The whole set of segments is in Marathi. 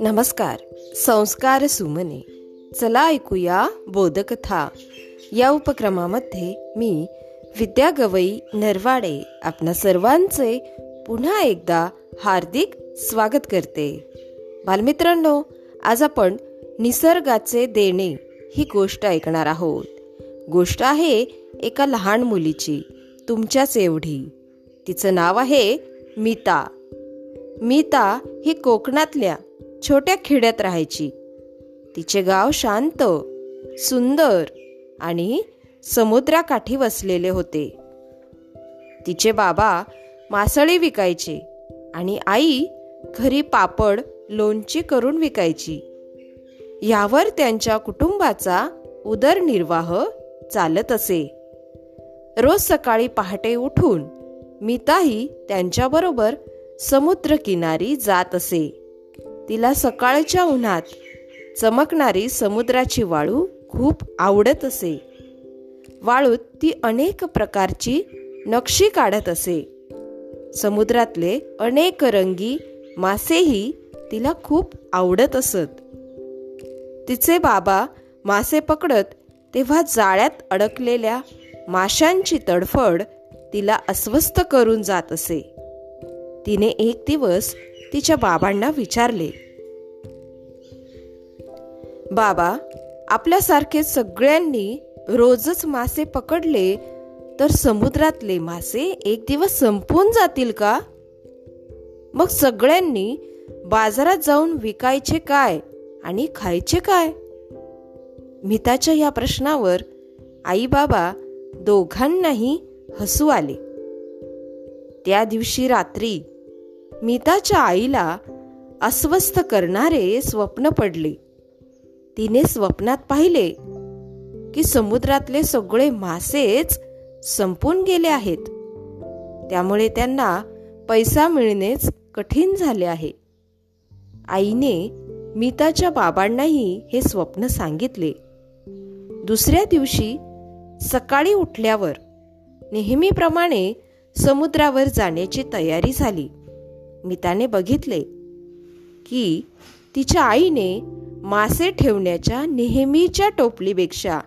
नमस्कार संस्कार सुमने. चला ऐकूया बोधकथा. या उपक्रमामध्ये मी विद्या गवई नरवाडे आपणा सर्वांचे पुन्हा एकदा हार्दिक स्वागत करते. बालमित्रांनो आज आपण निसर्गाचे देणे ही गोष्ट ऐकणार आहोत. गोष्ट आहे एका लहान मुलीची तुमच्याच एवढी. तिचं नाव आहे मीता. मीता ही कोकणातल्या छोट्या खेड्यात राहायची. तिचे गाव शांत सुंदर आणि समुद्राकाठी वसलेले होते. तिचे बाबा मासळी विकायचे आणि आई घरी पापड लोणची करून विकायची. यावर त्यांच्या कुटुंबाचा उदरनिर्वाह चालत असे. रोज सकाळी पहाटे उठून मीताही त्यांच्याबरोबर समुद्रकिनारी जात असे. तिला सकाळच्या उन्हात चमकणारी समुद्राची वाळू खूप आवडत असे. वाळूत ती अनेक प्रकारची नक्षी काढत असे. समुद्रातले अनेक रंगी मासेही तिला खूप आवडत असत. तिचे बाबा मासे पकडत तेव्हा जाळ्यात अडकलेल्या माशांची तडफड तिला अस्वस्थ करून जात असे. तिने एक दिवस तिच्या बाबांना विचारले बाबा आपल्यासारखे सगळ्यांनी रोजच मासे पकडले तर समुद्रातले मासे एक दिवस संपून जातील का? मग सगळ्यांनी बाजारात जाऊन विकायचे काय आणि खायचे काय? मिताच्या या प्रश्नावर आई बाबा दोघांनाही हसू आले. त्या दिवशी रात्री मिताच्या आईला अस्वस्थ करणारे स्वप्न पडले. तिने स्वप्नात पाहिले की समुद्रातले सगळे मासेच संपून गेले आहेत. त्यामुळे त्यांना पैसा मिळणेच कठीण झाले आहे. आईने मीताच्या बाबांनाही हे स्वप्न सांगितले. दुसऱ्या दिवशी सकाळी उठल्यावर नेहमीप्रमाणे समुद्रावर जाण्याची तयारी झाली. मिताने बघितले की तिच्या आईने मासे ठेवण्याच्या नेहमीच्या टोपलीपेक्षा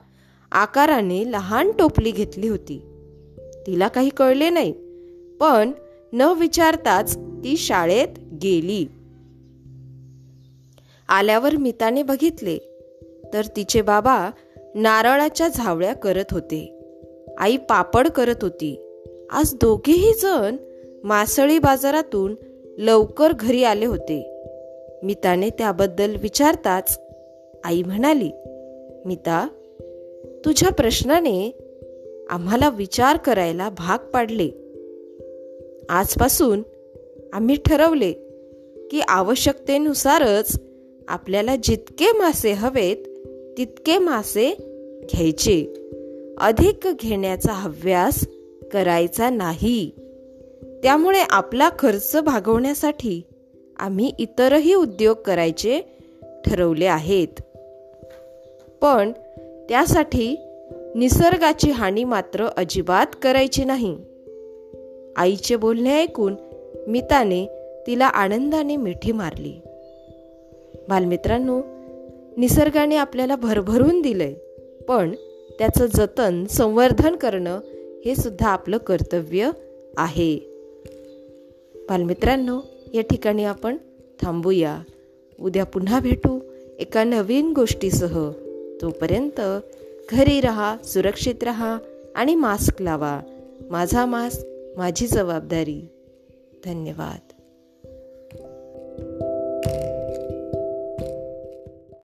आकाराने लहान टोपली घेतली होती. तिला काही कळले नाही पण न विचारताच ती शाळेत गेली. आल्यावर मिताने बघितले तर तिचे बाबा नारळाच्या झावळ्या करत होते. आई पापड करत होती. आज दोघेही जण मासळी बाजारातून लवकर घरी आले होते. मिताने त्याबद्दल विचारताच आई म्हणाली मिता तुझ्या प्रश्नाने आम्हाला विचार करायला भाग पाडले. आजपासून आम्ही ठरवले की आवश्यकतेनुसारच आपल्याला जितके मासे हवेत तितके मासे घ्यायचे. अधिक घेण्याचा हव्यास करायचा नाही. त्यामुळे आपला खर्च भागवण्यासाठी आम्ही इतरही उद्योग करायचे ठरवले आहेत. पण त्यासाठी निसर्गाची हानी मात्र अजिबात करायची नाही. आईचे बोलणे ऐकून मिताने तिला आनंदाने मिठी मारली. बालमित्रांनो निसर्गाने आपल्याला भरभरून दिलंय पण त्याचं जतन संवर्धन करणं हे सुद्धा आपलं कर्तव्य आहे. बालमित्रांनो या ठिकाणी आपण थांबूया. उद्या पुन्हा भेटू एका नवीन गोष्टीसह. तोपर्यंत घरी राहा सुरक्षित राहा आणि मास्क लावा. माझा मास्क माझी जबाबदारी. धन्यवाद.